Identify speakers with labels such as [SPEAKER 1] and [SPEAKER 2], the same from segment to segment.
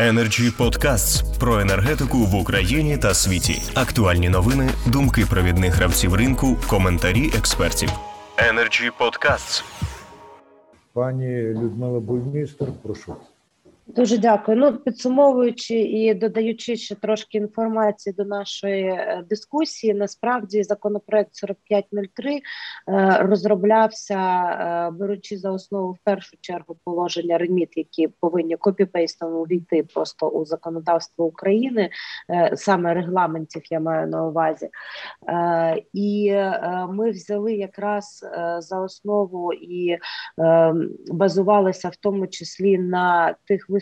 [SPEAKER 1] Energy Podcasts про енергетику в Україні та світі. Актуальні новини, думки провідних гравців ринку, коментарі експертів. Energy Podcasts.
[SPEAKER 2] Пані Людмила Буймістер, прошу.
[SPEAKER 3] Дуже дякую. Ну підсумовуючи і додаючи ще трошки інформації до нашої е, дискусії, насправді законопроект 4503 е, розроблявся, е, беручи за основу в першу чергу положення реміт, які повинні копіпейстом увійти просто у законодавство України, саме регламентів я маю на увазі, і ми взяли якраз за основу і базувалися в тому числі на тих висновках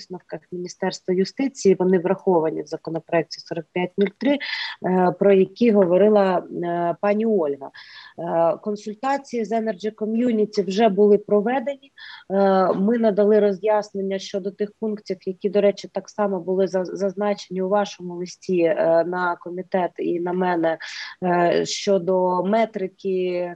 [SPEAKER 3] Міністерства юстиції вони враховані в законопроекті 4503, е, про які говорила е, пані Ольга. Е, консультації з Energy Community вже були проведені. Ми надали роз'яснення щодо тих пунктів, які, до речі, так само були зазначені у вашому листі на комітет і на мене щодо метрики,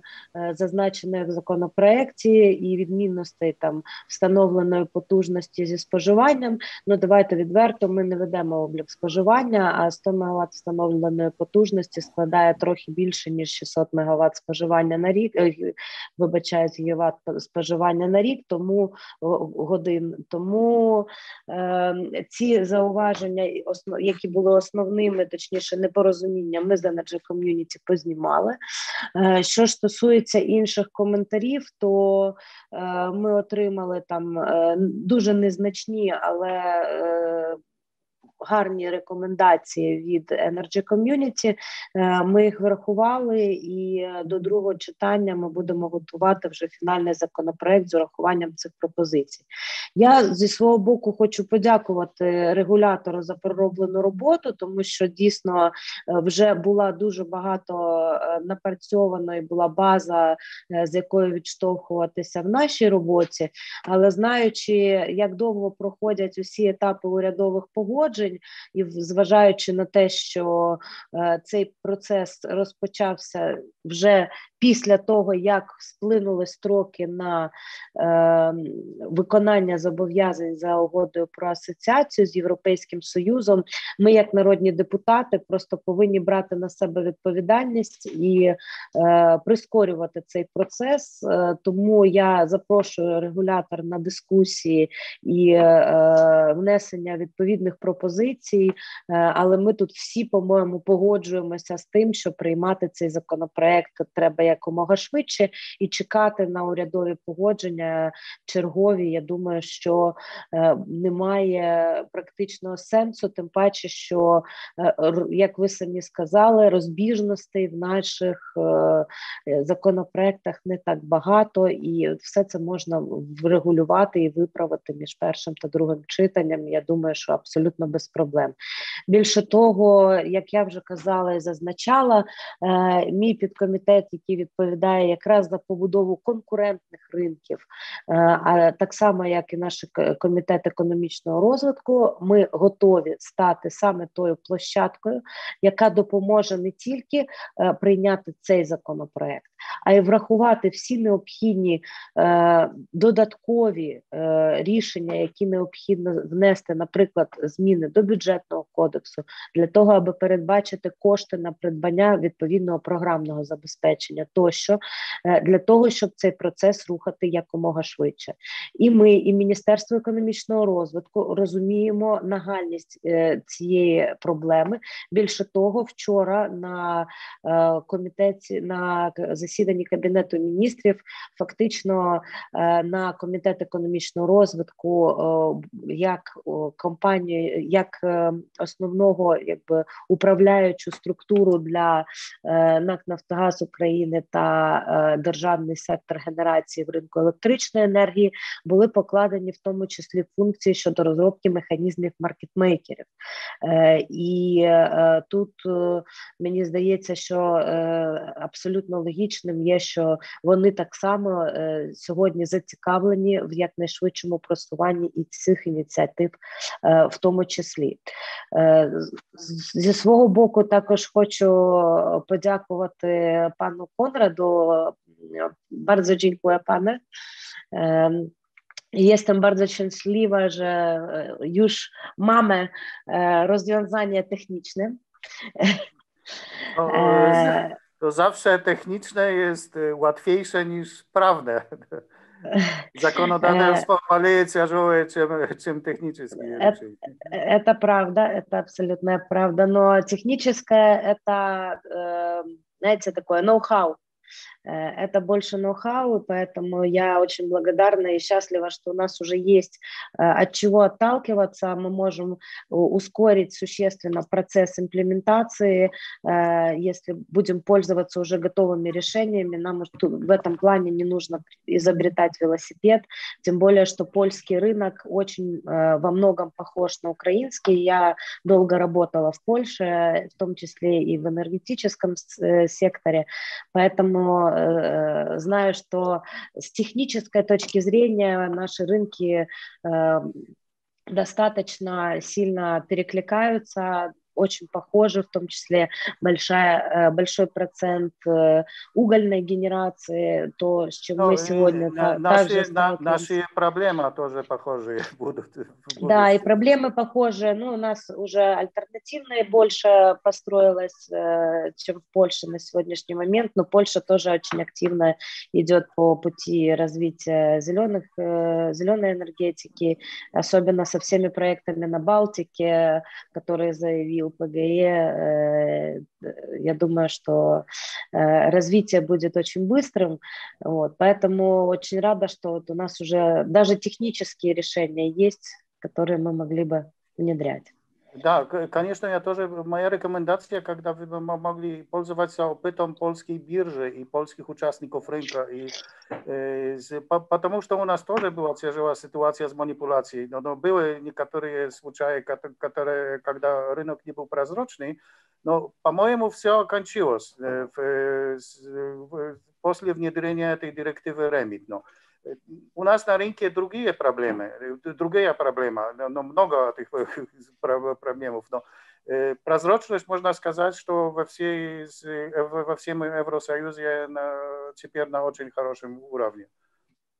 [SPEAKER 3] зазначеної в законопроекті, і відмінностей там встановленої потужності зі споживання споживанням. Ну давайте відверто. Ми не ведемо облік споживання, а 100 МВт встановленої потужності складає трохи більше ніж 600 МВт споживання на рік. Е, вибачаюсь, гігават споживання на рік, тому годин. Тому е, ці зауваження, які були основними, точніше, непорозуміння, ми з Energy Community познімали. Е, що ж стосується інших коментарів, то е, ми отримали там е, дуже незначні але е, гарні рекомендації від Energy Community. Е, ми їх врахували, і до другого читання ми будемо готувати вже фінальний законопроект з урахуванням цих пропозицій. Я зі свого боку хочу подякувати регулятору за пророблену роботу, тому що дійсно е, вже була дуже багато е, напрацьовано і була база, з якою відштовхуватися в нашій роботі. Але знаючи, як довго проходять усі етапи урядових погоджень тиждень, і зважаючи на те, що е, цей процес розпочався вже після того, як сплинули строки на е, виконання зобов'язань за угодою про асоціацію з Європейським Союзом, ми, як народні депутати, просто повинні брати на себе відповідальність і е, прискорювати цей процес. Тому я запрошую регулятор на дискусії і внесення відповідних пропозицій. Е, але ми тут всі, по-моєму, погоджуємося з тим, що приймати цей законопроект треба якомога швидше і чекати на урядові погодження чергові. Я думаю, що е, немає практичного сенсу, тим паче, що е, як ви самі сказали, розбіжностей в наших законопроектах не так багато, і все це можна врегулювати і виправити між першим та другим читанням. Я думаю, що абсолютно без проблем. Більше того, як я вже казала і зазначала, мій підкомітет, який відповідає якраз за побудову конкурентних ринків, е, а так само, як і наш комітет економічного розвитку, ми готові стати саме тою площадкою, яка допоможе не тільки е, прийняти цей законопроект, а й врахувати всі необхідні е, додаткові рішення, які необхідно внести, наприклад, зміни до бюджетного кодексу, для того, аби передбачити кошти на придбання відповідного програмного забезпечення тощо е, для того, щоб цей процес рухати якомога швидше. І ми, і Міністерство економічного розвитку розуміємо нагальність е, цієї проблеми. Більше того, вчора на е, комітеті на засіданні кабінету міністрів, фактично на комітет економічного розвитку, як компанію, як основного якби управляючу структуру для НАК Нафтогаз України та е, державний сектор генерації в ринку електричної енергії були покладені в тому числі функції щодо розробки механізмів маркетмейкерів. Е, і е, тут е, мені здається, що е, абсолютно логічним є, що вони так само е, сьогодні зацікавлені в якнайшвидшому просуванні і цих ініціатив, в тому числі. Зі свого боку, також хочу подякувати пану Конраду. Bardzo dziękuję Panu. Jestem bardzo szczęśliwa, że już mamy rozwiązanie techniczne.
[SPEAKER 4] No, to zawsze techniczne jest łatwiejsze niż prawne. Законодательство более тяжелое, чем, чем технические
[SPEAKER 3] это, это правда, это абсолютная правда, но техническое это, знаете, такое ноу-хау. Э, это больше ноу-хау, поэтому я очень благодарна и счастлива, что у нас уже есть э, от чего отталкиваться. Мы можем ускорить существенно процесс имплементации, э, если будем пользоваться уже готовыми решениями. Нам в этом плане не нужно изобретать велосипед, тем более, что польский рынок очень во многом похож на украинский. Я долго работала в Польше, в том числе и в энергетическом секторе, поэтому Э, знаю, что с технической точки зрения наши рынки э, достаточно сильно перекликаются, очень похожи, в том числе большая, э, большой процент э, угольной генерации, то, с чем Но мы сегодня
[SPEAKER 4] на, наши, на, наши проблемы тоже похожие будут.
[SPEAKER 3] Да, и проблемы похожие. Ну, у нас уже альтернативные больше построилось, э, чем в Польше на сегодняшний момент, но Польша тоже очень активно идет по пути развития зеленых, зеленой энергетики, особенно со всеми проектами на Балтике, которые заявили и ПГЕ, я думаю, что э, развитие будет очень быстрым, вот, поэтому очень рада, что вот у нас уже даже технические решения есть, которые мы могли бы внедрять.
[SPEAKER 4] Да, конечно, я тоже, моя рекомендация, когда вы могли пользоваться опытом польской биржи и польских участников рынка, и, э, потому что у нас тоже была тяжелая ситуация с манипуляцией, но, но были некоторые случаи, которые, когда рынок не был прозрачный, но, по-моему, все окончилось э, в, в, после внедрения этой директивы REMIT. Но, у нас на рынке другие проблемы, другая проблема, но много этих проблем. Но прозрачность, можно сказать, что во, всей, во всем Евросоюзе на, теперь на очень хорошем уровне.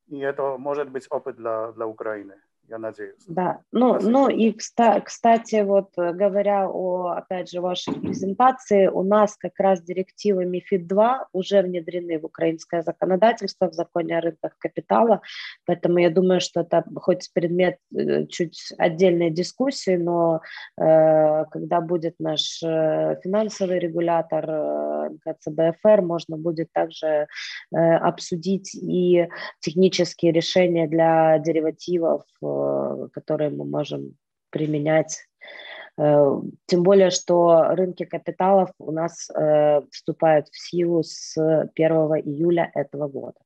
[SPEAKER 4] И это может быть опыт для, для Украины Я надеюсь.
[SPEAKER 3] Да, ну, ну и кстати, вот э, говоря о, опять же, вашей презентации, у нас как раз директивы МИФИД 2 уже внедрены в украинское законодательство, в законе о рынках капитала, поэтому я думаю, что это хоть предмет э, чуть отдельной дискуссии, но э, когда будет наш э, финансовый регулятор э, НКЦБФР, можно будет также э, обсудить и технические решения для деривативов Э, которые мы можем применять. Э, тем более, что рынки капиталов у нас э, вступают в силу с 1 июля этого года.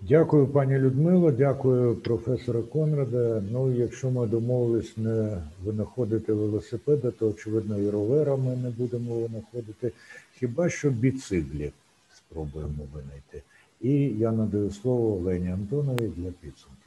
[SPEAKER 2] Дякую, пані Людмило, дякую, професора Конрада. Ну, якщо ми домовились не винаходити велосипеда, то очевидно і ровера ми не будемо винаходити. Хіба що біциклі спробуємо винайти. І я надаю слово Олені Антонові для підсумку.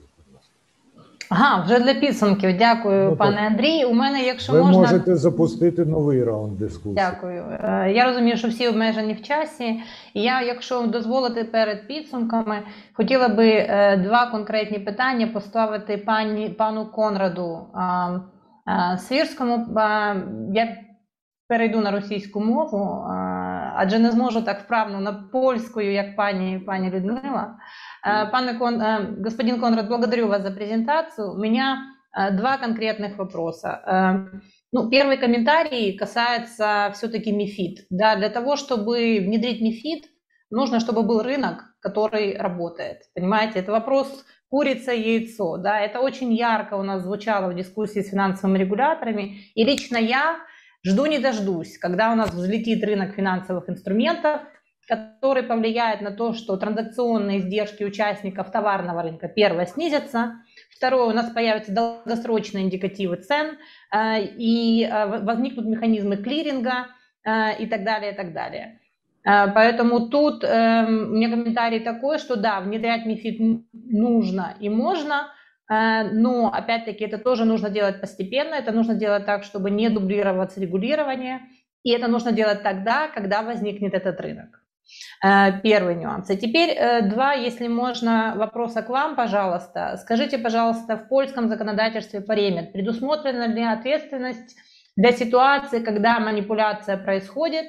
[SPEAKER 5] Ага, вже для підсумків. Дякую, ну, пане Андрій. У мене, якщо
[SPEAKER 2] ви
[SPEAKER 5] можна,
[SPEAKER 2] можете запустити новий раунд дискусії.
[SPEAKER 5] Дякую. Е, я розумію, що всі обмежені в часі. І я, якщо дозволити перед підсумками, хотіла би е, два конкретні питання поставити пані пану Конраду Свірському. Я перейду на російську мову, адже не зможу так вправно на польською, як пані пані Людмила. Э, пан Кон, э, господин Конрад, благодарю вас за презентацию. У меня э, два конкретных вопроса. Ну, первый комментарий касается все-таки МИФИД. Да, для того, чтобы внедрить МИФИД, нужно, чтобы был рынок, который работает. Понимаете, это вопрос курица яйцо. Да, это очень ярко у нас звучало в дискуссии с финансовыми регуляторами. И лично я жду не дождусь, когда у нас взлетит рынок финансовых инструментов, который повлияет на то, что транзакционные издержки участников товарного рынка, первое, снизятся, второе, у нас появятся долгосрочные индикативы цен, э, и э, возникнут механизмы клиринга э, и так далее, и так далее. Поэтому тут у меня комментарий такой, что да, внедрять МИФИД нужно и можно, но опять-таки это тоже нужно делать постепенно, это нужно делать так, чтобы не дублироваться регулирование, и это нужно делать тогда, когда возникнет этот рынок. Э, первый нюанс. И теперь э, два, если можно, вопроса к вам, пожалуйста. Скажите, пожалуйста, в польском законодательстве по ремет предусмотрена ли ответственность для ситуации, когда манипуляция происходит,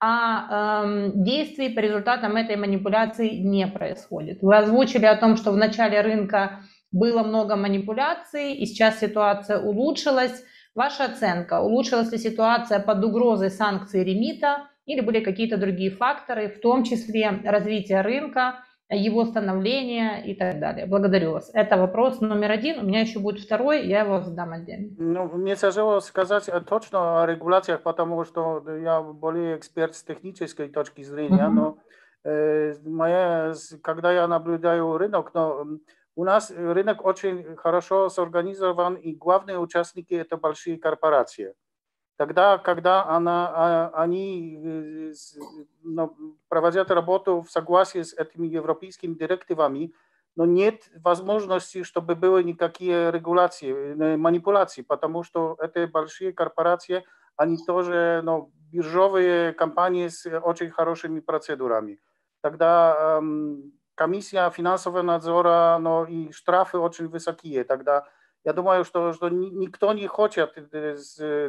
[SPEAKER 5] а э, действий по результатам этой манипуляции не происходит? Вы озвучили о том, что в начале рынка было много манипуляций, и сейчас ситуация улучшилась. Ваша оценка, улучшилась ли ситуация под угрозой санкций ремита или были какие-то другие факторы, в том числе развитие рынка, его становление и так далее. Благодарю вас. Это вопрос номер один. У меня еще будет второй, я его задам отдельно.
[SPEAKER 4] Ну, мне тяжело сказать точно о регуляциях, потому что я более эксперт с технической точки зрения, uh-huh. но э, моя, когда я наблюдаю рынок, но у нас рынок очень хорошо сорганизован, и главные участники это большие корпорации. Тогда, когда она, они проводят работу в согласии с этими европейскими директивами, но нет возможности, чтобы было никакие регуляции, манипуляции, потому что это большие корпорации, они тоже ну, биржовые компании с очень хорошими процедурами. Тогда эм, комиссия финансового надзора ну, и штрафы очень высокие. Тогда я думаю, что, что никто не хочет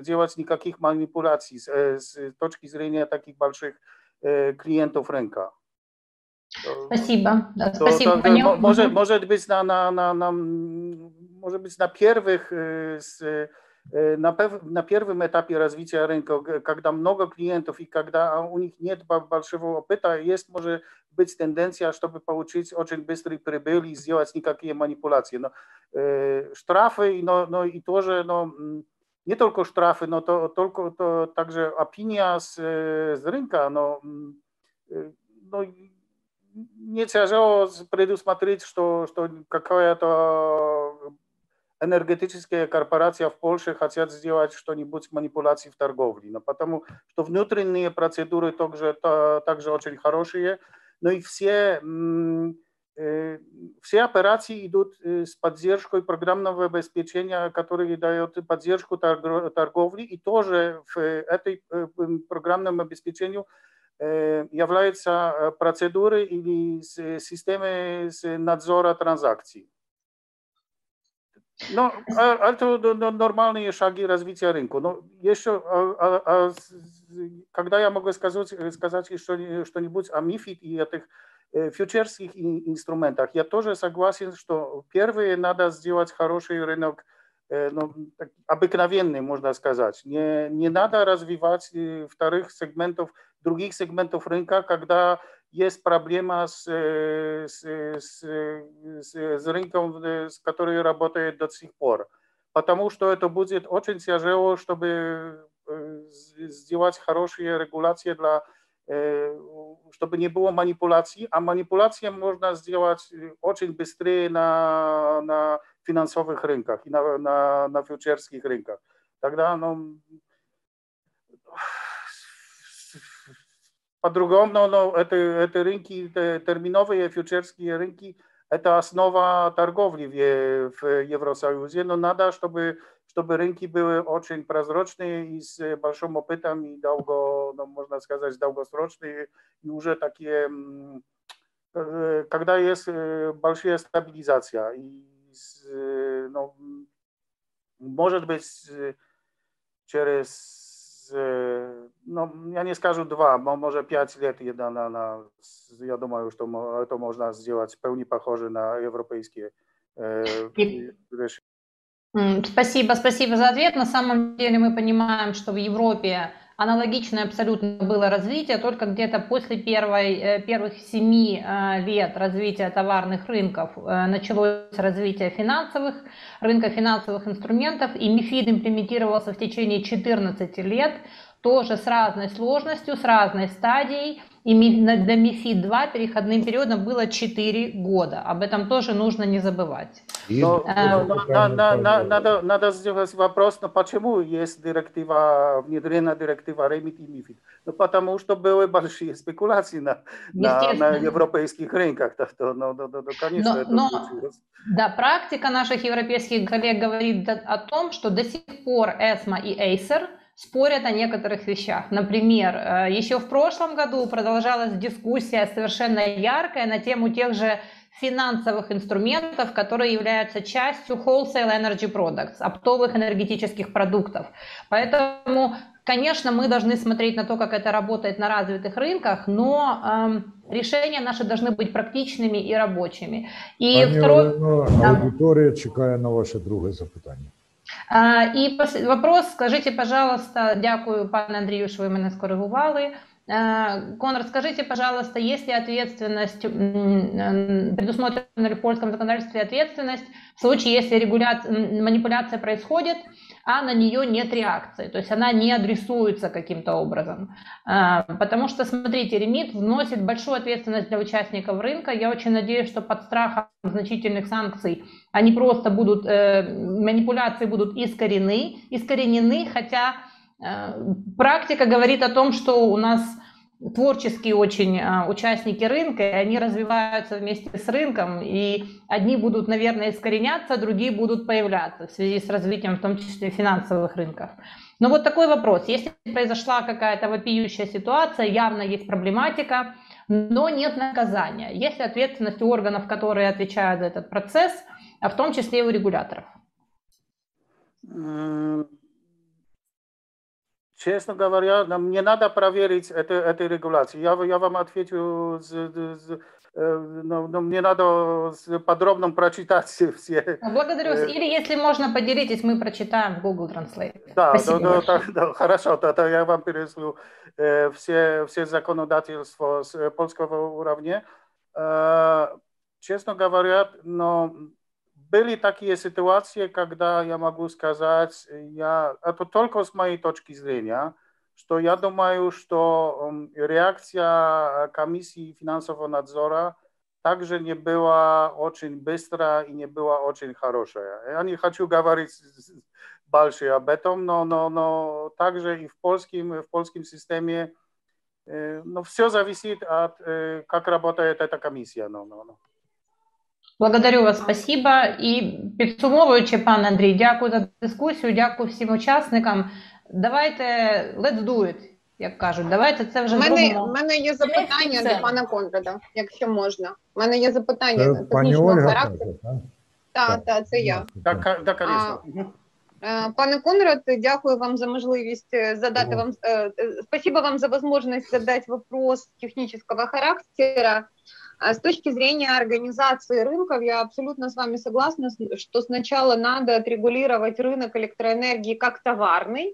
[SPEAKER 4] делать никаких манипуляций с, с точки зрения таких больших клиентов рынка.
[SPEAKER 5] Спасибо.
[SPEAKER 4] Да, спасибо. То, то, может, может быть на, на, на, на может быть на первых с, на, на первом этапе развития рынка, когда много клиентов и когда у них нет большого опыта, есть может быть тенденция, чтобы получить очень быстрый прибыль и сделать никакие манипуляции. Но э, штрафы, но, но и тоже, но не только штрафы, но то, только то, также опиния с, с рынка, но, но не тяжело предусмотреть, что, что какая-то энергетическая корпорация в Польше хотят сделать что-нибудь манипуляции в торговле. Но потому что внутренние процедуры также, также очень хорошие, no i все, все операции идут с поддержкой программного обеспечения, которое дает поддержку торговли, и тоже в этой программном обеспечении являются процедуры или системы надзора транзакций. No, ale to normalne szagi rozwicia rynku. No, jeszcze, a, a, a, когда я могу сказать, сказать что-нибудь о МИФИД и о этих фьючерских инструментах, я тоже согласен, что первые надо сделать хороший рынок, ну, так, обыкновенный, можно сказать. Не, не надо развивать вторых сегментов, других сегментов рынка, когда есть проблема с, с, с, с, с рынком, с который работает до сих пор. Потому что это будет очень тяжело, чтобы сделать хорошие регуляции для чтобы не было манипуляций, а манипуляции можно сделать очень быстрее на, на финансовых рынках и на, на, на фьючерских рынках. Тогда ну, по-другому, но, но это, это рынки, это терминовые фьючерские рынки, это основа торговли в, в Евросоюзе, но надо, чтобы, чтобы рынки были очень прозрачные и с большим опытом и долго, ну, можно сказать, долгосрочные, и уже такие, когда есть большая стабилизация. И, ну, может быть, через no, ja nie skażę dwa, bo może pięć lat jedna na, na ja думаю, что это можно сделать в pełni похоже на европейские
[SPEAKER 5] решения. Спасибо, спасибо за ответ. На самом деле мы понимаем, что в Европе аналогичное абсолютно было развитие, только где-то после первой, первых семи лет развития товарных рынков началось развитие финансовых, рынка финансовых инструментов, и МИФИД имплементировался в течение 14 лет, тоже с разной сложностью, с разной стадией, и для МИФИД 2 переходным периодом было 4 года. Об этом тоже нужно не забывать.
[SPEAKER 4] Но, но, но, на, на, на, надо, надо сделать вопрос, но почему есть директива, внедрена директива REMIT и MIFID? Ну, потому что были большие спекуляции на, на, на европейских рынках. То, то, ну, ну, ну, конечно,
[SPEAKER 5] но,
[SPEAKER 4] это
[SPEAKER 5] но, Да, практика наших европейских коллег говорит о том, что до сих пор ESMA и Acer – спорят о некоторых вещах. Например, еще в прошлом году продолжалась дискуссия совершенно яркая на тему тех же финансовых инструментов, которые являются частью wholesale energy products, оптовых энергетических продуктов. Поэтому, конечно, мы должны смотреть на то, как это работает на развитых рынках, но эм, решения наши должны быть практичными и рабочими.
[SPEAKER 2] И Пані второй... Олено, аудиторія чекає на ваше друге запитання.
[SPEAKER 5] І вопрос, скажите, пожалуйста, дякую, пане Андрію, що ви мене скоригували. Конрад, скажите, пожалуйста, есть ли ответственность, предусмотрена ли в польском законодательстве ответственность в случае, если регуляция, манипуляция происходит, а на нее нет реакции, то есть она не адресуется каким-то образом. Э, потому что, смотрите, ремит вносит большую ответственность для участников рынка. Я очень надеюсь, что под страхом значительных санкций они просто будут, э, манипуляции будут искорены, искоренены, хотя Э, практика говорит о том, что у нас творческие очень э, участники рынка, и они развиваются вместе с рынком, и одни будут, наверное, искореняться, другие будут появляться в связи с развитием, в том числе финансовых рынков. Но вот такой вопрос. Если произошла какая-то вопиющая ситуация, явно есть проблематика, но нет наказания. Есть ответственность у органов, которые отвечают за этот процесс, а в том числе и у регуляторов?
[SPEAKER 4] Честно говоря, нам не надо проверить это, этой регуляции. Я, я вам отвечу, с, с, но, но мне надо подробно прочитать все.
[SPEAKER 5] Благодарю вас. Или если можно, поделитесь, мы прочитаем в Google Translate.
[SPEAKER 4] Да, да, да, да, да, хорошо, тогда я вам перешлю э, все, все законодательства с польского уровня. Э, честно говоря, но были такие ситуации, когда я могу сказать, я, это только с моей точки зрения, что я думаю, что реакция комиссии финансового надзора также не была очень быстрая и не была очень хорошая. Я не хочу говорить больше об этом, но, но, но также и в польском, в польском системе но все зависит от как работает эта комиссия. No, no, no.
[SPEAKER 5] Благодарю вас, спасибо. І підсумовуючи, пане Андрій, дякую за дискусію, дякую всім учасникам. Давайте let's do it, як кажуть. Давайте це вже
[SPEAKER 6] У мене,
[SPEAKER 5] зробимо.
[SPEAKER 6] мене є запитання до пана Конрада, якщо можна. У мене є запитання
[SPEAKER 2] Е, Пані
[SPEAKER 6] технічного
[SPEAKER 2] Ольга,
[SPEAKER 6] характеру.
[SPEAKER 2] каже,
[SPEAKER 6] Так, так, це я.
[SPEAKER 4] Да, да, конечно.
[SPEAKER 6] Е, Пане Конрад, дякую вам за можливість е, задати вам, э, э, спасибо вам за возможность задать вопрос технического характера. А С точки зрения организации рынков, я абсолютно с вами согласна, что сначала надо отрегулировать рынок электроэнергии как товарный,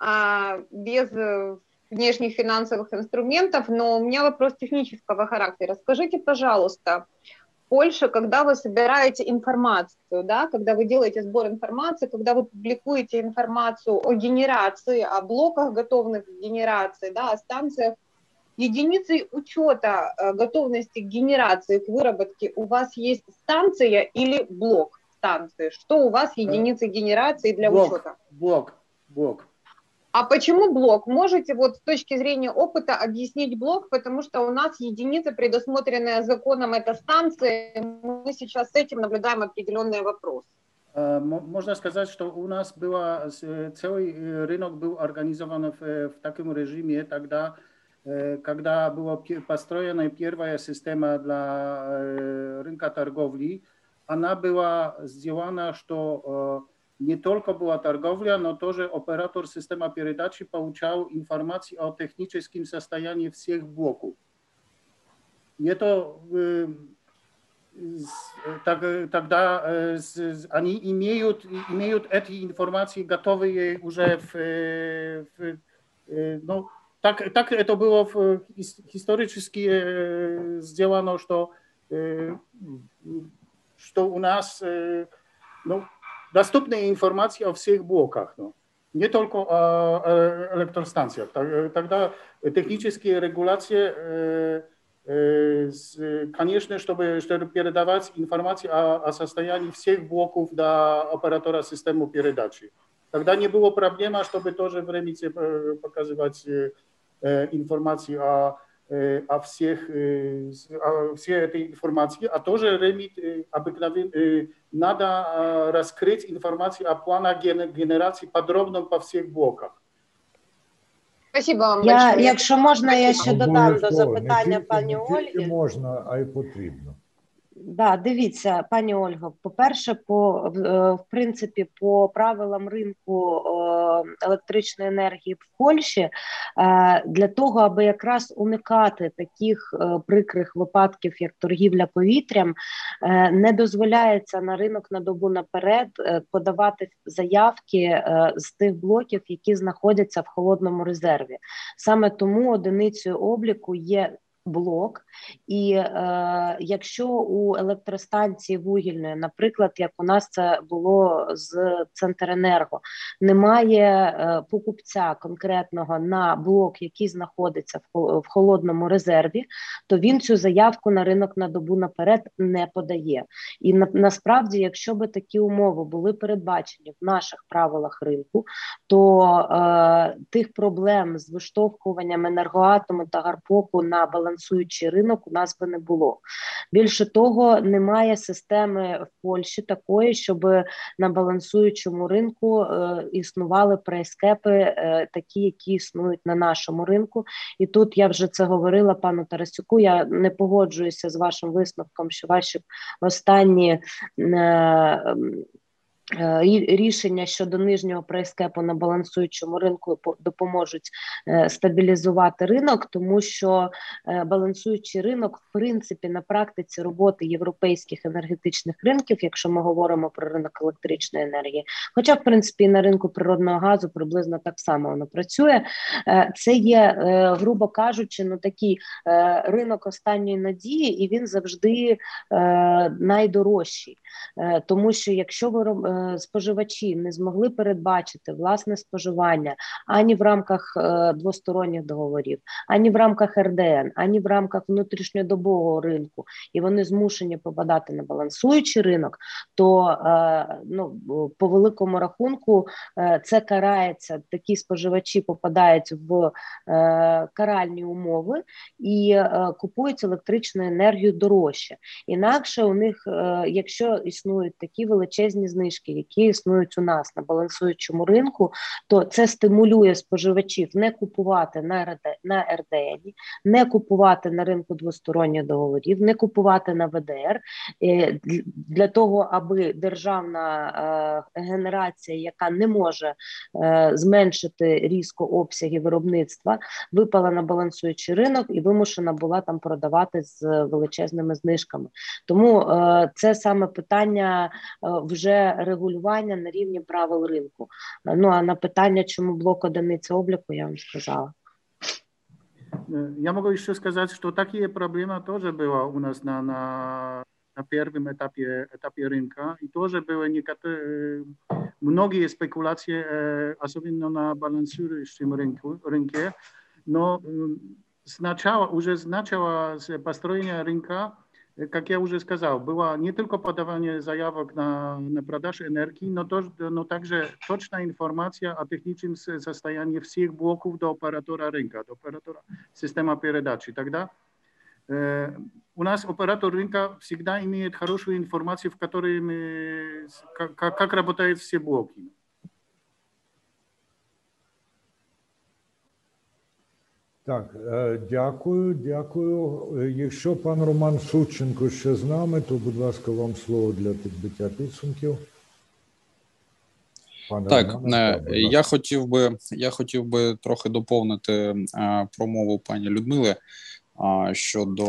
[SPEAKER 6] а, без э, внешних финансовых инструментов, но у меня вопрос технического характера. Скажите, пожалуйста, Польша, когда вы собираете информацию, да, когда вы делаете сбор информации, когда вы публикуете информацию о генерации, о блоках готовных к генерации, да, о станциях, единицей учета э, готовности к генерации, к выработке у вас есть станция или блок станции? Что у вас единицы генерации для
[SPEAKER 4] Блок.
[SPEAKER 6] учета?
[SPEAKER 4] Блок, блок.
[SPEAKER 6] А почему блок? Можете вот с точки зрения опыта объяснить блок, потому что у нас единица, предусмотренная законом, это станция. Мы сейчас с этим наблюдаем определенные вопросы.
[SPEAKER 4] Э, мо- Можно сказать, что у нас было, э, целый э, рынок был организован в, э, в таком режиме тогда, э, когда была пе- построена первая система для э, рынка торговли. Она была сделана, что э, не только была торговля, но тоже оператор системы передачи получал информацию о техническом состоянии всех блоков. И это э, с- так, э, тогда э, с- с- они имеют, имеют эти информации готовые уже в, э, в, э, ну, так, так это было в, хис- исторически э, сделано, что, э, что у нас э, ну, доступны информации о всех блоках. Ну. Не только о, о электростанциях. Так- Тогда технические регуляции э, Э, с- Конечно, чтобы, чтобы передавать информацию о, о состоянии всех блоков до оператора системы передачи. Тогда не было проблемы, чтобы тоже в Remite э, показывать э, э, информацию о, э, о всех, э, с- о всей этой информации, а тоже Remit э, обыкновенно э, надо э, раскрыть информацию о планах ген- генерации подробно по всех блоках.
[SPEAKER 6] Спасибо вам
[SPEAKER 3] Я,
[SPEAKER 6] большое.
[SPEAKER 3] якщо можна, я ще додам до
[SPEAKER 2] Обов'язково.
[SPEAKER 3] запитання
[SPEAKER 2] не тільки,
[SPEAKER 3] пані
[SPEAKER 2] не тільки
[SPEAKER 3] Ольги.
[SPEAKER 2] можна, а й потрібно.
[SPEAKER 3] Да, дивіться, пані Ольго. По-перше, по в- е, принципі, по правилам ринку е, електричної енергії в Польщі, е, для того, аби якраз уникати таких прикрих випадків, як торгівля повітрям, не дозволяється на ринок на добу наперед подавати заявки з тих блоків, які знаходяться в холодному резерві. Саме тому одиницею обліку є блок, і е, якщо у електростанції вугільної, наприклад, як у нас це було з Центренерго, немає е, покупця конкретного на блок, який знаходиться в, холодному резерві, то він цю заявку на ринок на добу наперед не подає. І на, насправді, якщо би такі умови були передбачені в наших правилах ринку, то е, тих проблем з виштовхуванням енергоатому та гарпоку на балансуючий ринок у нас би не було. Більше того, немає системи в Польщі такої, щоб на балансуючому ринку е, існували прайскепи, е, такі, які існують на нашому ринку. І тут я вже це говорила пану Тарасюку. Я не погоджуюся з вашим висновком, що ваші останні. Е, рі- Рішення щодо нижнього прайскепу на балансуючому ринку по- допоможуть е, стабілізувати ринок, тому що е, балансуючий ринок, в принципі, на практиці роботи європейських енергетичних ринків, якщо ми говоримо про ринок електричної енергії, хоча в принципі і на ринку природного газу приблизно так само воно працює. Це є, грубо кажучи, ну такий ринок останньої надії, і він завжди найдорожчий. Тому що якщо ви споживачі не змогли передбачити власне споживання ані в рамках е, двосторонніх договорів, ані в рамках РДН, ані в рамках внутрішньодобового ринку, і вони змушені попадати на балансуючий ринок, то е, ну по великому рахунку е, це карається. Такі споживачі попадають в е, каральні умови і е, купують електричну енергію дорожче. Інакше у них, е, якщо існують такі величезні знижки, які існують у нас на балансуючому ринку, то це стимулює споживачів не купувати на РД, на РДН, не купувати на ринку двосторонніх договорів, не купувати на ВДР е, для того, аби державна е, генерація, яка не може е, зменшити різко обсяги виробництва, випала на балансуючий ринок і вимушена була там продавати з величезними знижками. Тому це саме питання вже регулювання на рівні правил ринку. Е, Ну а на питання, чому блок одиниці обліку, я вам сказала.
[SPEAKER 4] Э, Я могу еще сказать, что такие проблемы тоже было у нас на, на, на первом этапе, этапе рынка. И тоже было некоторые, многие спекуляции, э, особенно на балансирующем рынку, рынке. Но м, сначала, уже с начала с построения рынка, э, как я уже сказал, было не только подавание заявок на, на продажу энергии, но, тоже, но также точная информация о техническом со- состоянии всех блоков до оператора рынка, до оператора системы передачи. Тогда э, у нас оператор рынка всегда имеет хорошую информацию, в которой мы, с- как, как, как работают все блоки.
[SPEAKER 2] Так, е, дякую, дякую. Е, Якщо пан Роман Сученко ще з нами, то, будь ласка, вам слово для підбиття підсумків. Пане
[SPEAKER 7] Так,
[SPEAKER 2] Романе,
[SPEAKER 7] е, я хотів би я хотів би трохи доповнити промову пані Людмили щодо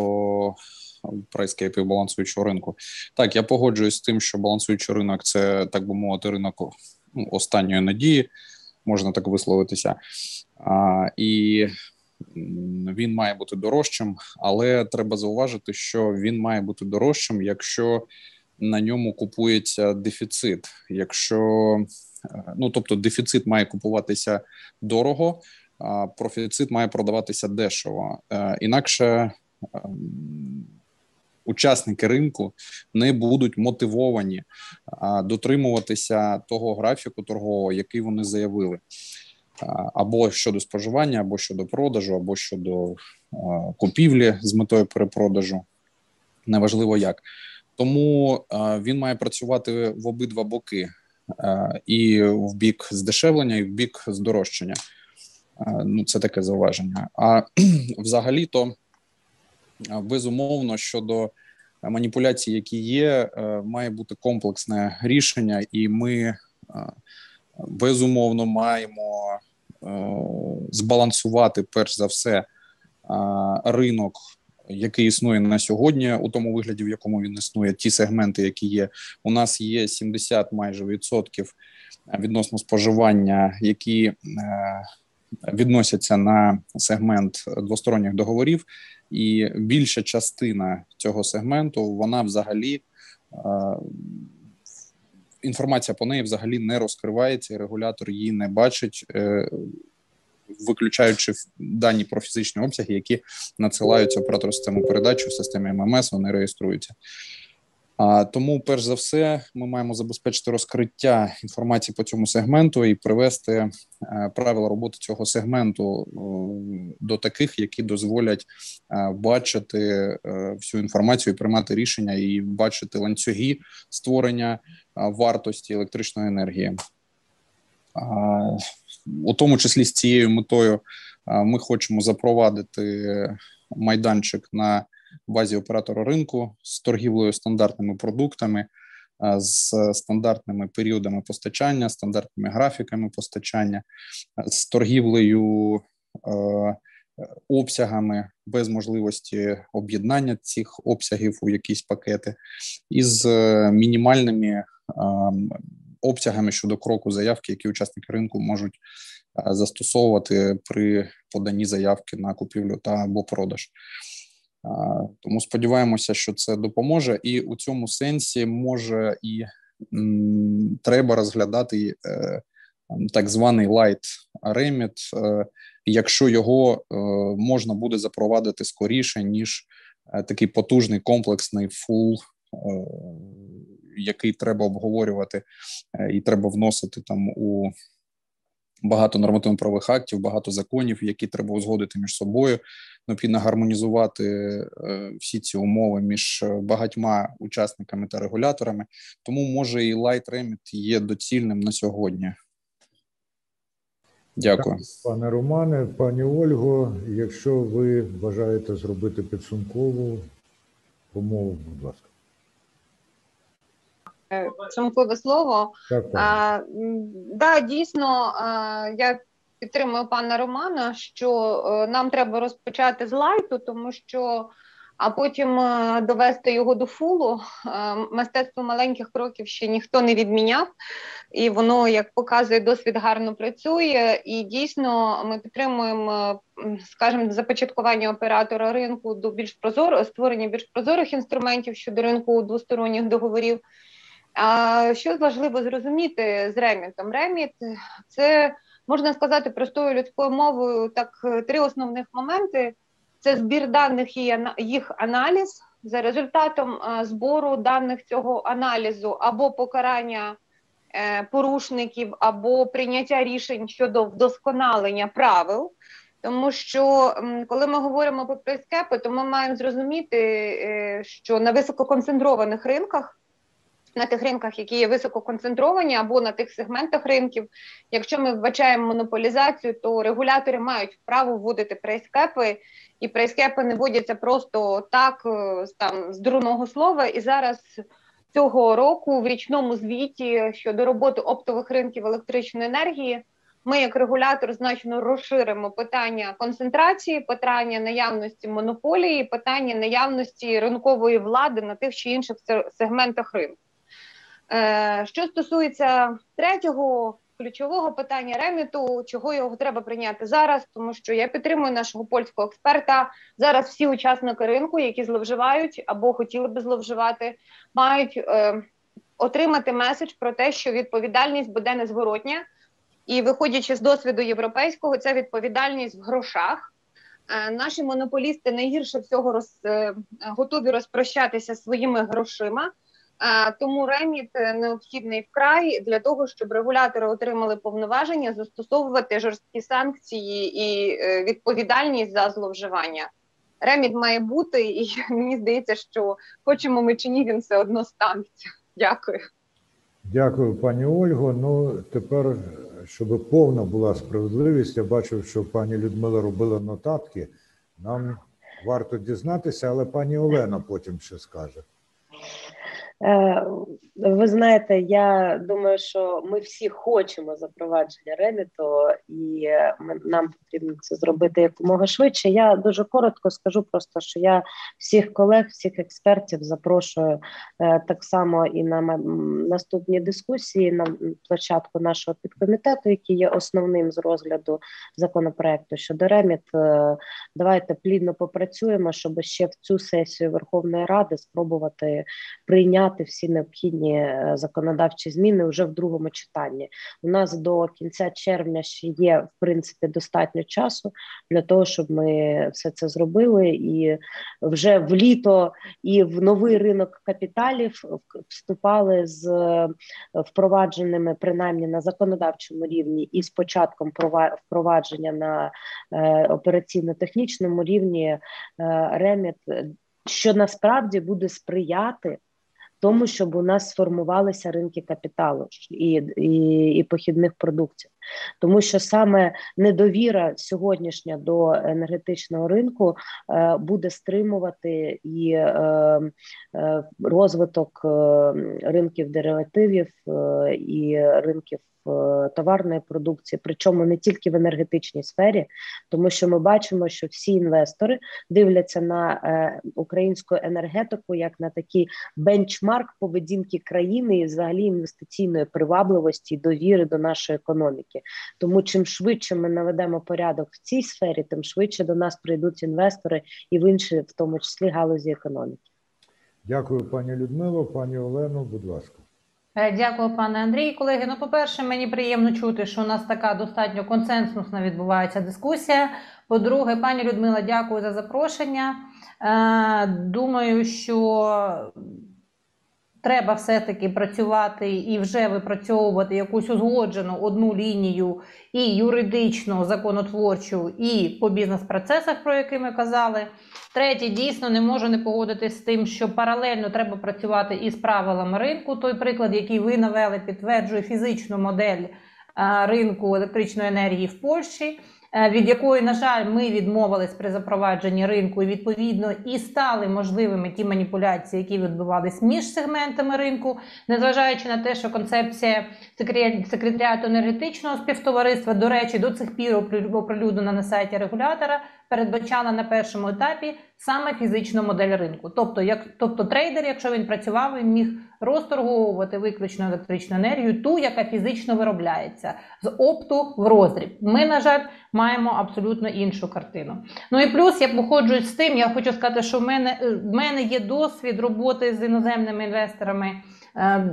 [SPEAKER 7] прайскейпів балансуючого ринку. Так, я погоджуюсь з тим, що балансуючий ринок це так би мовити ринок ну, останньої надії, можна так висловитися. І він має бути дорожчим, але треба зауважити, що він має бути дорожчим, якщо на ньому купується дефіцит. Якщо е, ну тобто дефіцит має купуватися дорого, а профіцит має продаватися дешево. Е, Інакше ем, учасники ринку не будуть мотивовані дотримуватися того графіку торгового, який вони заявили. А, Або щодо споживання, або щодо продажу, або щодо купівлі з метою перепродажу. Неважливо як. Тому він має працювати в обидва боки: і в бік здешевлення, і в бік здорожчання. Ну, це таке зауваження. А взагалі-то безумовно щодо маніпуляцій, які є, має бути комплексне рішення, і ми безумовно маємо збалансувати перш за все ринок який існує на сьогодні, у тому вигляді, в якому він існує, ті сегменти, які є, у нас є 70 майже відсотків відносно споживання, які е, відносяться на сегмент двосторонніх договорів, і більша частина цього сегменту вона взагалі. Інформація по неї взагалі не розкривається, і регулятор її не бачить. Е, виключаючи дані про фізичні обсяги, які надсилаються оператору системи передачі в системі ММС, вони реєструються. Тому, перш за все, ми маємо забезпечити розкриття інформації по цьому сегменту і привести е, правила роботи цього сегменту е, до таких, які дозволять е, бачити всю інформацію, і приймати рішення і бачити ланцюги створення вартості електричної енергії. У тому числі з цією метою ми хочемо запровадити майданчик на базі оператора ринку з торгівлею стандартними продуктами, з стандартними періодами постачання, стандартними графіками постачання, з торгівлею. Обсягами без можливості об'єднання цих обсягів у якісь пакети, із е, мінімальними обсягами щодо кроку заявки, які учасники ринку можуть застосовувати при поданні заявки на купівлю та або продаж. Е, тому сподіваємося, що це допоможе, і у цьому сенсі може і м, треба розглядати е, так званий light remit, е, якщо його е, можна буде запровадити скоріше ніж е, такий потужний комплексний full який треба обговорювати е, і треба вносити там у багато нормативно-правових актів, багато законів, які треба узгодити між собою. Необхідно гармонізувати е, всі ці умови між багатьма учасниками та регуляторами. Тому може і Light Remit є доцільним на сьогодні. Дякую,
[SPEAKER 2] пане Романе, пані Ольго. Якщо ви бажаєте зробити підсумкову помову, будь ласка.
[SPEAKER 6] Шумкове слово. А, да, дійсно, я підтримую пана Романа, що е, нам треба розпочати з лайту, тому що а потім е, довести його до фулу. Е, мистецтво маленьких кроків ще ніхто не відміняв, і воно, як показує досвід, гарно працює. І дійсно ми підтримуємо, скажімо, започаткування оператора ринку до більш прозоро створення більш прозорих інструментів щодо ринку двосторонніх договорів. А що важливо зрозуміти з ремітом? Реміт це можна сказати простою людською мовою. Так, три основних моменти: це збір даних і їх аналіз. За результатом збору даних цього аналізу або покарання е, порушників, або прийняття рішень щодо вдосконалення правил. Тому що коли ми говоримо про прайскепи, то ми маємо зрозуміти, е, що на висококонцентрованих ринках на тих ринках, які є висококонцентровані, або на тих сегментах ринків. Якщо ми вбачаємо монополізацію, то регулятори мають право вводити прайскепи, і прайскепи не вводяться просто так, е, там з дурного слова. І зараз цього року в річному звіті щодо роботи оптових ринків електричної енергії. Ми, як регулятор, значно розширимо питання концентрації, питання наявності монополії, питання наявності ринкової влади на тих чи інших сегментах ринку. Е, що стосується третього ключового питання реміту, чого його треба прийняти зараз, тому що я підтримую нашого польського експерта. Зараз всі учасники ринку, які зловживають або хотіли би зловживати, мають е, отримати меседж про те, що відповідальність буде незворотня, і виходячи з досвіду європейського, це відповідальність в грошах. Е, наші монополісти найгірше всього роз, готові розпрощатися своїми грошима. Тому реміт необхідний вкрай для того, щоб регулятори отримали повноваження застосовувати жорсткі санкції і е, відповідальність за зловживання. Реміт має бути, і мені здається, що хочемо ми чи ні, він все одно станеться. Дякую.
[SPEAKER 2] Дякую, пані Ольго. Ну тепер щоб повна була справедливість, я бачив, що пані Людмила робила нотатки. Нам варто дізнатися, але пані Олена потім ще скаже.
[SPEAKER 3] Е, Ви знаєте, я думаю, що ми всі хочемо запровадження реміту, і нам потрібно це зробити якомога швидше. Я дуже коротко скажу, просто що я всіх колег, всіх експертів запрошую е, так само і на наступні дискусії на площадку нашого підкомітету, який є основним з розгляду законопроекту щодо реміт. Давайте плідно попрацюємо, щоб ще в цю сесію Верховної Ради спробувати прийняти всі необхідні е, законодавчі зміни вже в другому читанні. У нас до кінця червня ще є в принципі достатньо часу для того, щоб ми все це зробили, і вже в літо і в новий ринок капіталів вступали з е, впровадженими принаймні на законодавчому рівні і з початком впровадження на е, операційно-технічному рівні реміт, що насправді буде сприяти тому, щоб у нас сформувалися ринки капіталу і, і, і похідних продуктів, тому що саме недовіра сьогоднішня до енергетичного ринку е, буде стримувати і е, е, розвиток ринків деривативів і ринків. Товарної продукції, причому не тільки в енергетичній сфері, тому що ми бачимо, що всі інвестори дивляться на українську енергетику як на такий бенчмарк поведінки країни і взагалі інвестиційної привабливості і довіри до нашої економіки. Тому чим швидше ми наведемо порядок в цій сфері, тим швидше до нас прийдуть інвестори і в інші, в тому числі галузі економіки.
[SPEAKER 2] Дякую, пані Людмило. Пані Олено, будь ласка.
[SPEAKER 5] Е, Дякую, пане Андрій. Колеги, ну, по-перше, мені приємно чути, що у нас така достатньо консенсусна відбувається дискусія. По-друге, пані Людмила, дякую за запрошення. Е, Думаю, що треба все-таки працювати і вже випрацьовувати якусь узгоджену одну лінію і юридичну, законотворчу, і по бізнес-процесах, про які ми казали. Третє, дійсно не можу не погодитись з тим, що паралельно треба працювати із правилами ринку. Той приклад, який ви навели, підтверджує фізичну модель ринку електричної енергії в Польщі, від якої, на жаль, ми відмовились при запровадженні ринку, і відповідно і стали можливими ті маніпуляції, які відбувались між сегментами ринку, незважаючи на те, що концепція секре- секретаріату енергетичного співтовариства, до речі, до цих пір опри- оприлюднена на сайті регулятора, передбачала на першому етапі саме фізичну модель ринку. Тобто, як тобто трейдер, якщо він працював, він міг розторговувати виключно електричну енергію, ту, яка фізично виробляється, з опту в роздріб. Ми, на жаль, маємо абсолютно іншу картину. Ну і плюс я походжуюсь з тим, я хочу сказати, що в мене, е, в мене є досвід роботи з іноземними інвесторами. е,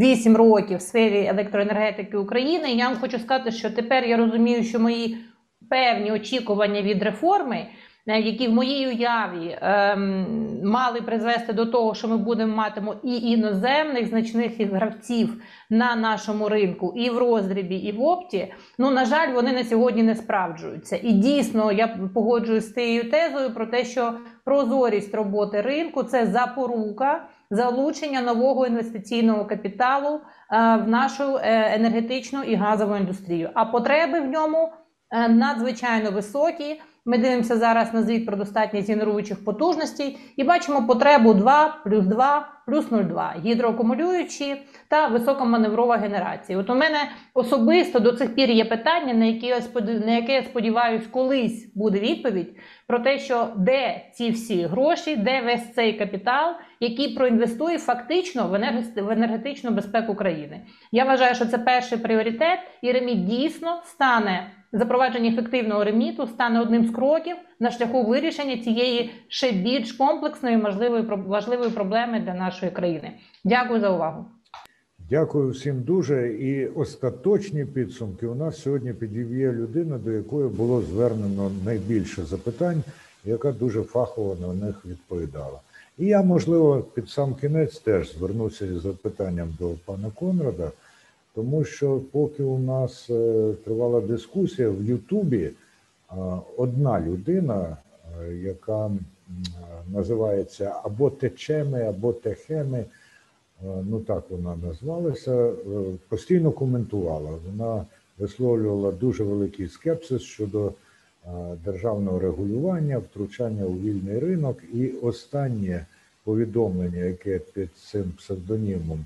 [SPEAKER 5] 8 років в сфері електроенергетики України. Я вам хочу сказати, що тепер я розумію, що мої певні очікування від реформи, е, які в моїй уяві ем, мали призвести до того, що ми будемо матимо і іноземних значних гравців на нашому ринку, і в роздрібі, і в опті. Ну на жаль, вони на сьогодні не справджуються. І дійсно я погоджуюсь з тією тезою про те, що прозорість роботи ринку це запорука залучення нового інвестиційного капіталу е, в нашу е, енергетичну і газову індустрію. А потреби в ньому надзвичайно високі. Ми дивимося зараз на звіт про достатність генеруючих потужностей і бачимо потребу 2 плюс 2 плюс 0,2 гідроакумулюючі та високоманеврова генерація. От у мене особисто до цих пір є питання, на яке я на яке я сподіваюся, колись буде відповідь про те, що де ці всі гроші, де весь цей капітал, який проінвестує фактично в енергетичну безпеку країни. Я вважаю, що це перший пріоритет, і реміт дійсно стане запровадження ефективного реміту стане одним з кроків на шляху вирішення цієї ще більш комплексної можливої важливої проблеми для нашої країни. Дякую за увагу.
[SPEAKER 2] Дякую всім дуже. І остаточні підсумки у нас сьогодні підів'є людина, до якої було звернено найбільше запитань, яка дуже фахово на них відповідала. І я, можливо, під сам кінець теж звернуся із запитанням до пана Конрада, тому що поки у нас е, тривала дискусія в Ютубі, одна людина, е, яка е, називається або Течеми, або Техеми, е, ну так вона назвалася, е, постійно коментувала. Вона висловлювала дуже великий скепсис щодо державного регулювання, втручання у вільний ринок. І останнє повідомлення, яке під цим псевдонімом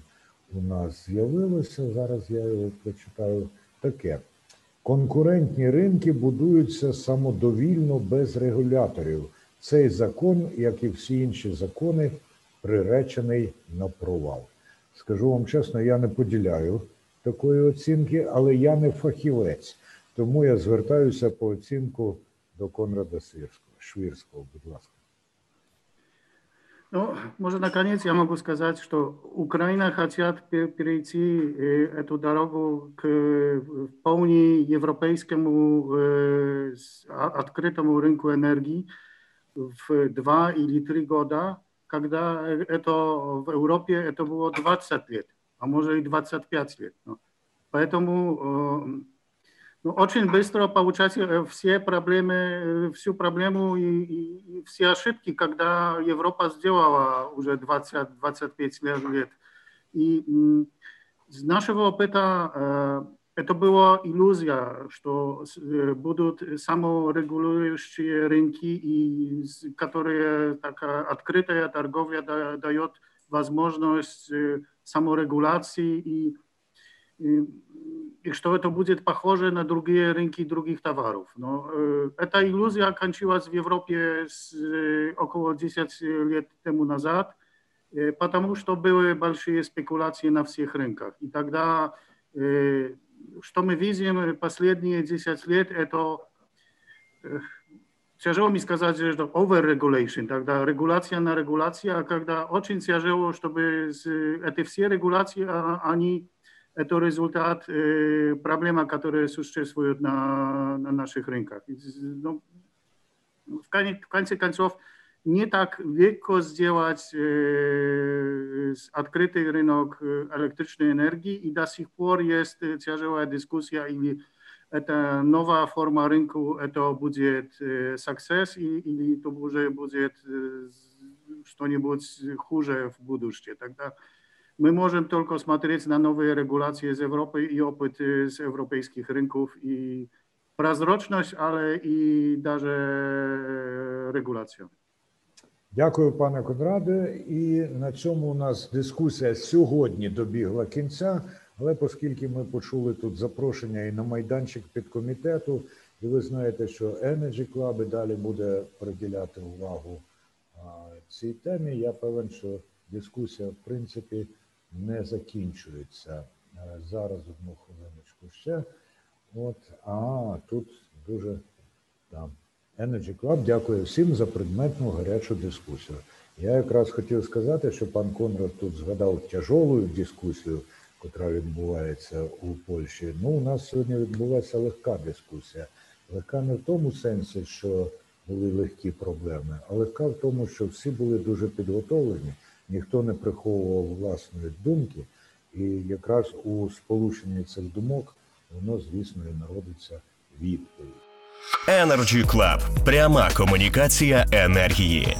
[SPEAKER 2] у нас з'явилося, зараз я його прочитаю, таке. Конкурентні ринки будуються самодовільно без регуляторів. Цей закон, як і всі інші закони, приречений на провал. Скажу вам чесно, я не поділяю такої оцінки, але я не фахівець. Тому я звертаюся по оцінку до Конрада Свірського. Швірського, будь ласка.
[SPEAKER 4] Ну, может, наконец я могу сказать, что Украина хотят пе- перейти э, эту дорогу к э, вполне европейскому э, с- а- открытому рынку энергии в два или три года, когда это в Европе это было 20 лет, а может и 25 лет. Ну, Поэтому э, ну, очень быстро получать э, все проблемы, э, всю проблему и, и- и все ошибки, когда Европа сделала уже 20-25 лет. И м, с нашего опыта э, это была иллюзия, что с- э, будут саморегулирующие рынки, и, с- которые такая открытая торговля да- дает возможность э, саморегуляции и и, и что это будет похоже на другие рынки других товаров. Но э, эта иллюзия окончилась в Европе с, э, около 10 лет тому назад, э, потому что были большие спекуляции на всех рынках. И тогда, э, что мы видим последние 10 лет, это э, тяжело мне сказать, что over-regulation, тогда регуляция на регуляция, а когда очень тяжело, чтобы с- эти все регуляции, а, они это результат э, проблемы, которые существуют на, на наших рынках. И, ну, в, конце, в конце концов, не так легко сделать э, с- открытый рынок э, электрической энергии, и до сих пор есть э, тяжелая дискуссия, или это новая форма рынка, это будет э, success, и- или это уже будет э, что-нибудь хуже в будущем. Тогда мы можем только смотреть на новые регуляции из Европы и опыт э, с европейских рынков и прозрачность, але и даже э, регуляцию.
[SPEAKER 2] Дякую, пане Конраде. І на цьому у нас дискусія сьогодні добігла кінця. Але оскільки ми почули тут запрошення і на майданчик підкомітету, і ви знаєте, що Energy Club і далі буде приділяти увагу а, цій темі, я певен, що дискусія в принципі не закінчується. Е, Зараз одну хвилиночку ще. От, а тут дуже там. Energy Club дякую всім за предметну гарячу дискусію. Я якраз хотів сказати, що пан Конрад тут згадав тяжолу дискусію, яка відбувається у Польщі. Ну, у нас сьогодні відбулася легка дискусія. Легка не в тому сенсі, що були легкі проблеми, а легка в тому, що всі були дуже підготовлені, ніхто не приховував власної думки, і якраз у сполученні цих думок воно, звісно, і народиться відповідь.
[SPEAKER 1] Energy Club. Пряма комунікація енергії.